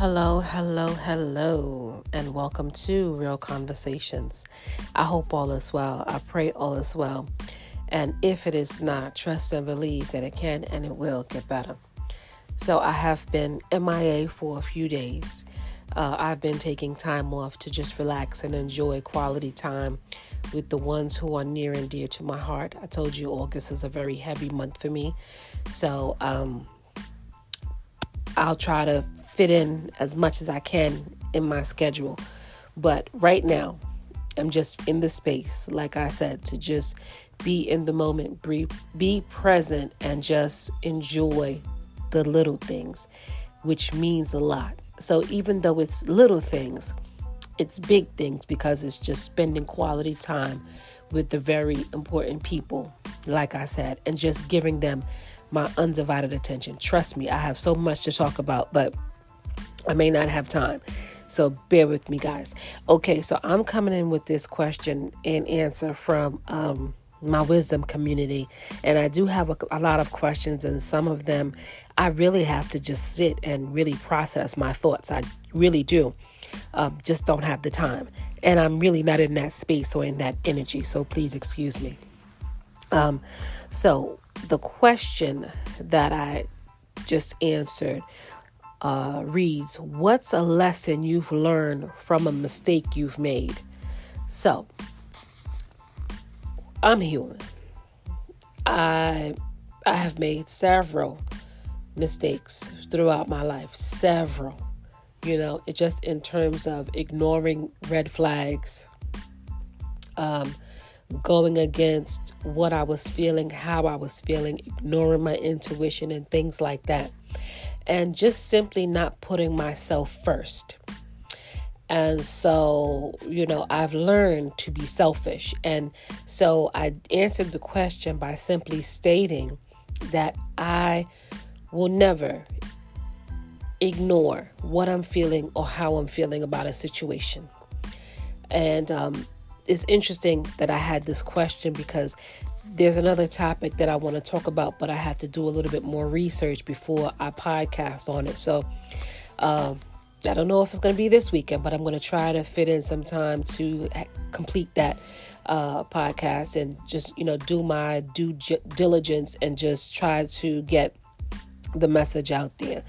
Hello, hello, hello, and welcome to Real Conversations. I hope all is well. I pray all is well. And if it is not, trust and believe that it can and it will get better. So, I have been MIA for a few days. Uh, I've been taking time off to just relax and enjoy quality time with the ones who are near and dear to my heart. I told you August is a very heavy month for me. So, um, I'll try to fit in as much as I can in my schedule. But right now, I'm just in the space, like I said, to just be in the moment, be, be present, and just enjoy the little things, which means a lot. So even though it's little things, it's big things because it's just spending quality time with the very important people, like I said, and just giving them my undivided attention. Trust me, I have so much to talk about, but I may not have time. So bear with me, guys. Okay, so I'm coming in with this question and answer from um, my wisdom community. And I do have a, a, lot of questions, and some of them I really have to just sit and really process my thoughts. I really do. Um, just don't have the time. And I'm really not in that space or in that energy. So please excuse me. Um, so the question that I just answered uh, reads What's a lesson you've learned from a mistake you've made? So, I'm human. I I have made several mistakes throughout my life. Several. You know, it just in terms of ignoring red flags, um, going against what I was feeling, how I was feeling, ignoring my intuition, and things like that. And just simply not putting myself first. And so, you know, I've learned to be selfish. And so I answered the question by simply stating that I will never ignore what I'm feeling or how I'm feeling about a situation. And um, it's interesting that I had this question because there's another topic that I want to talk about, but I have to do a little bit more research before I podcast on it. So um, I don't know if it's going to be this weekend, but I'm going to try to fit in some time to complete that uh, podcast and just you know do my due diligence and just try to get the message out there.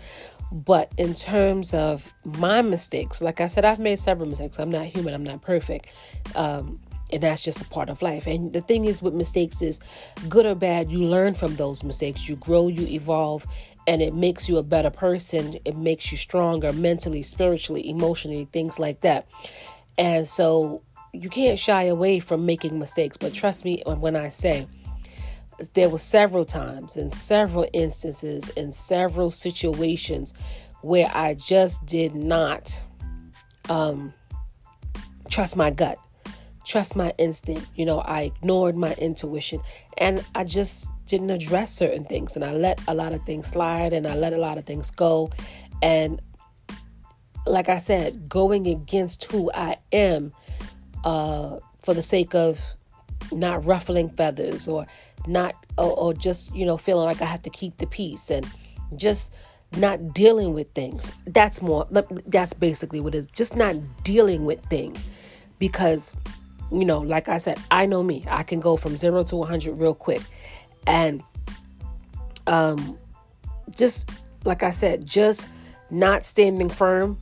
But in terms of my mistakes, like I said, I've made several mistakes. I'm not human, I'm not perfect. Um, and that's just a part of life. And the thing is with mistakes is good or bad, you learn from those mistakes. You grow, you evolve, and it makes you a better person. It makes you stronger mentally, spiritually, emotionally, things like that. And so you can't shy away from making mistakes. But trust me when I say there were several times and several instances in several situations where I just did not um, trust my gut, trust my instinct. You know, I ignored my intuition and I just didn't address certain things. And I let a lot of things slide and I let a lot of things go. And like I said, going against who I am uh, for the sake of not ruffling feathers or not or, or just you know feeling like i have to keep the peace and just not dealing with things. That's more that's basically what is. Just not dealing with things because you know like i said i know me. I can go from 0 to 100 real quick. And um just like i said just not standing firm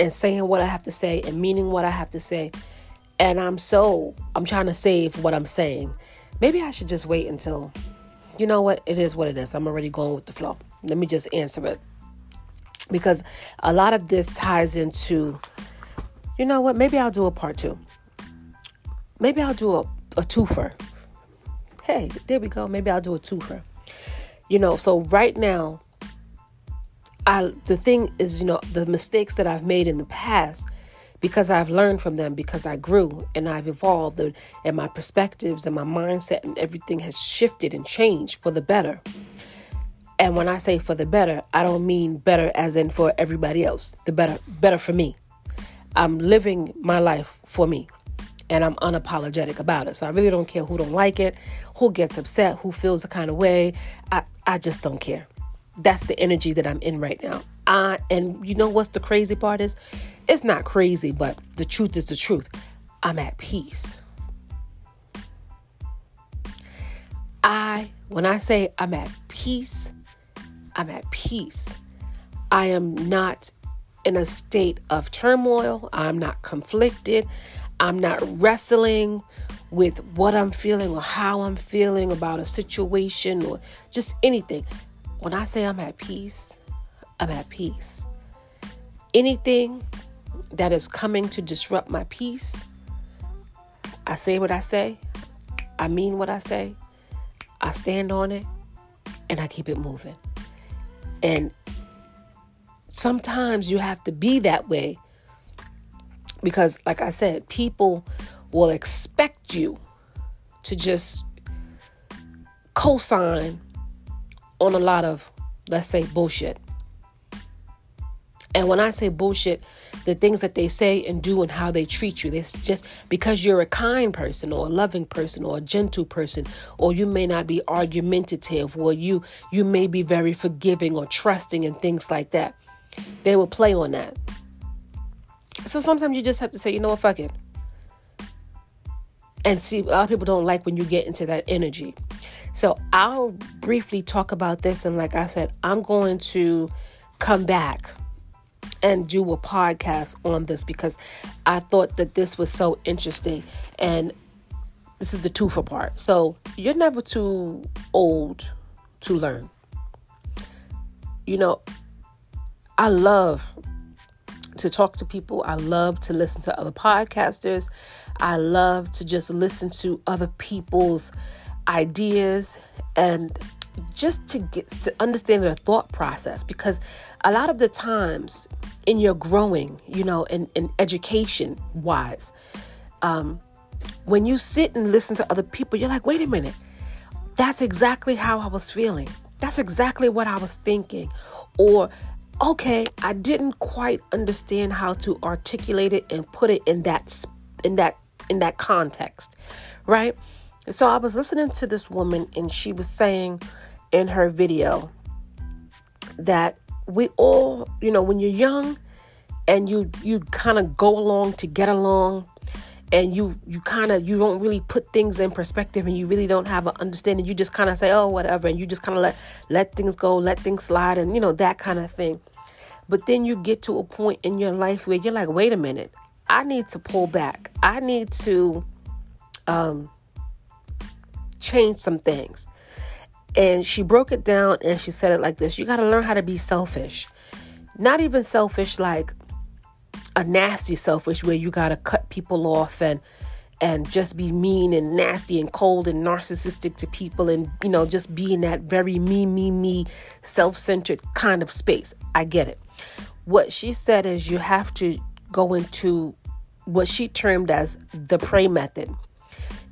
and saying what i have to say and meaning what i have to say and I'm so I'm trying to save what I'm saying. Maybe I should just wait until you know what it is what it is. I'm already going with the flow. Let me just answer it. Because a lot of this ties into you know what, maybe I'll do a part two. Maybe I'll do a, a twofer. Hey, there we go. Maybe I'll do a twofer. You know, so right now, I the thing is, you know, the mistakes that I've made in the past because I've learned from them, because I grew and I've evolved, and, my perspectives and my mindset and everything has shifted and changed for the better. And when I say for the better, I don't mean better as in for everybody else. The better, better for me. I'm living my life for me, and I'm unapologetic about it. So I really don't care who don't like it, who gets upset, who feels the kind of way. I I just don't care. That's the energy that I'm in right now. I and you know what's the crazy part is? It's not crazy, but the truth is the truth. I'm at peace. I when I say I'm at peace, I'm at peace. I am not in a state of turmoil. I'm not conflicted. I'm not wrestling with what I'm feeling or how I'm feeling about a situation or just anything. When I say I'm at peace, I'm at peace. Anything that is coming to disrupt my peace, I say what I say, I mean what I say, I stand on it, and I keep it moving. And sometimes you have to be that way because, like I said, people will expect you to just co sign on a lot of, let's say, bullshit. And when I say bullshit, the things that they say and do and how they treat you, it's just because you're a kind person or a loving person or a gentle person, or you may not be argumentative, or you you may be very forgiving or trusting and things like that. They will play on that. So sometimes you just have to say, you know what, fuck it. And see, a lot of people don't like when you get into that energy. So I'll briefly talk about this. And like I said, I'm going to come back and do a podcast on this because I thought that this was so interesting. And this is the two for part. So you're never too old to learn. You know, I love to talk to people. I love to listen to other podcasters. I love to just listen to other people's ideas and just to get to understand their thought process because a lot of the times in your growing, you know, in, in education wise, um, when you sit and listen to other people, you're like, wait a minute, that's exactly how I was feeling. That's exactly what I was thinking. Or okay, I didn't quite understand how to articulate it and put it in that in that in that context, right? So I was listening to this woman and she was saying in her video that we all, you know, when you're young and you you kind of go along to get along and you you kind of you don't really put things in perspective and you really don't have an understanding you just kind of say oh whatever and you just kind of let let things go let things slide and you know that kind of thing. But then you get to a point in your life where you're like wait a minute. I need to pull back. I need to um change some things. And she broke it down and she said it like this you got to learn how to be selfish. Not even selfish like a nasty selfish where you gotta cut people off and and just be mean and nasty and cold and narcissistic to people and you know just be in that very me me me self-centered kind of space. I get it. What she said is you have to go into what she termed as the pray method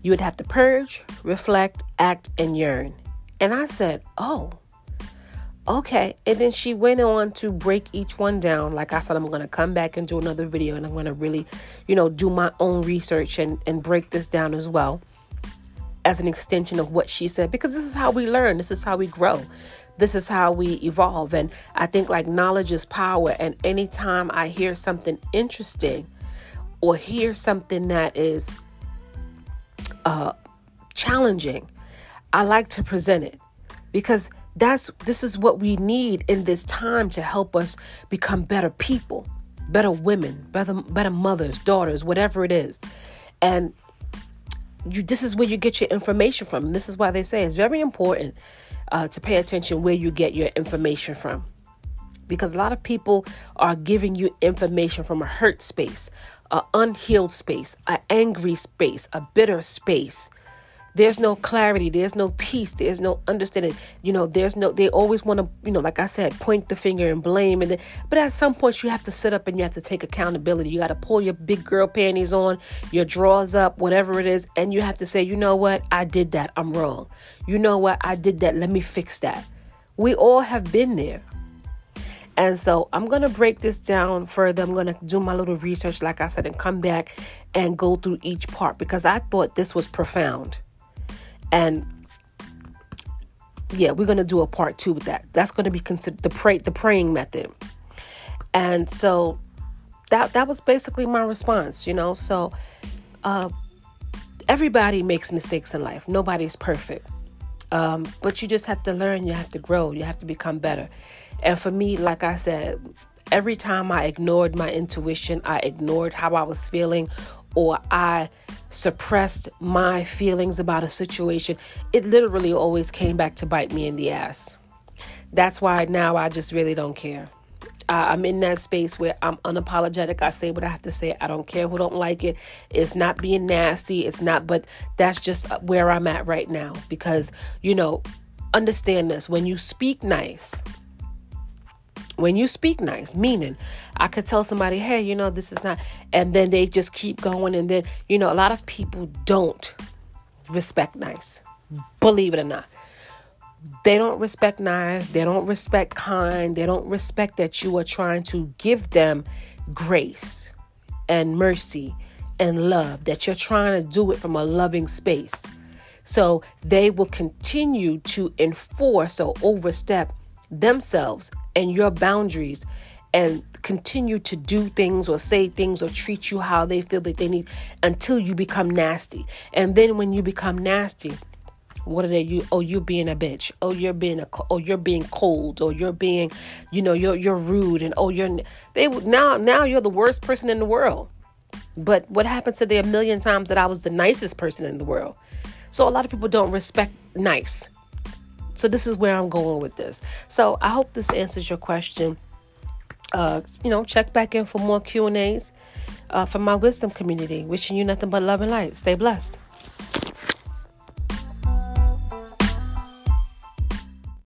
you would have to purge reflect act and yearn and i said oh Okay. And then she went on to break each one down. Like I said, I'm going to come back and do another video and I'm going to really, you know, do my own research and, and break this down as well as an extension of what she said because this is how we learn, this is how we grow. This is how we evolve. And I think like knowledge is power. And anytime I hear something interesting or hear something that is uh, challenging, I like to present it because that's this is what we need in this time to help us become better people better women better better mothers daughters whatever it is. And you this is where you get your information from. And this is why they say it's very important uh, to pay attention where you get your information from. Because a lot of people are giving you information from a hurt space an unhealed space an angry space a bitter space. There's no clarity there's no peace there's no understanding. You know there's no they always want to you know like i said point the finger and blame and then, but at some point you have to sit up and you have to take accountability. You got to pull your big girl panties on your drawers up whatever it is and you have to say you know what? I did that. I'm wrong. You know what? I did that. Let me fix that. We all have been there and so I'm going to break this down further. I'm going to do my little research, like I said, and come back and go through each part because I thought this was profound. And yeah, we're gonna do a part two with that. That's gonna be considered the pray the praying method. And so that that was basically my response, you know. So uh, everybody makes mistakes in life. Nobody's perfect. Um, but you just have to learn, you have to grow, you have to become better. And for me, like I said, every time I ignored my intuition, I ignored how I was feeling, or I suppressed my feelings about a situation, it literally always came back to bite me in the ass. That's why now I just really don't care. Uh, I'm in that space where I'm unapologetic. I say what I have to say. I don't care who don't like it. It's not being nasty. It's not, but that's just where I'm at right now. Because, you know, understand this when you speak nice, when you speak nice, meaning I could tell somebody, hey, you know, this is not, and then they just keep going. And then, you know, a lot of people don't respect nice, believe it or not. They don't respect nice, they don't respect kind, they don't respect that you are trying to give them grace and mercy and love, that you're trying to do it from a loving space. So they will continue to enforce or overstep themselves and your boundaries and continue to do things or say things or treat you how they feel that they need until you become nasty. And then when you become nasty, what are they? You oh you're being a bitch. Oh you're being a oh you're being cold. Or you're being you know you're you're rude and oh you're they now now you're the worst person in the world. But what happened to the a million times that I was the nicest person in the world? So a lot of people don't respect nice so this is where I'm going with this. So I hope this answers your question. Uh, you know, check back in for more Q and A's uh, from my wisdom community. Wishing you nothing but love and light. Stay blessed.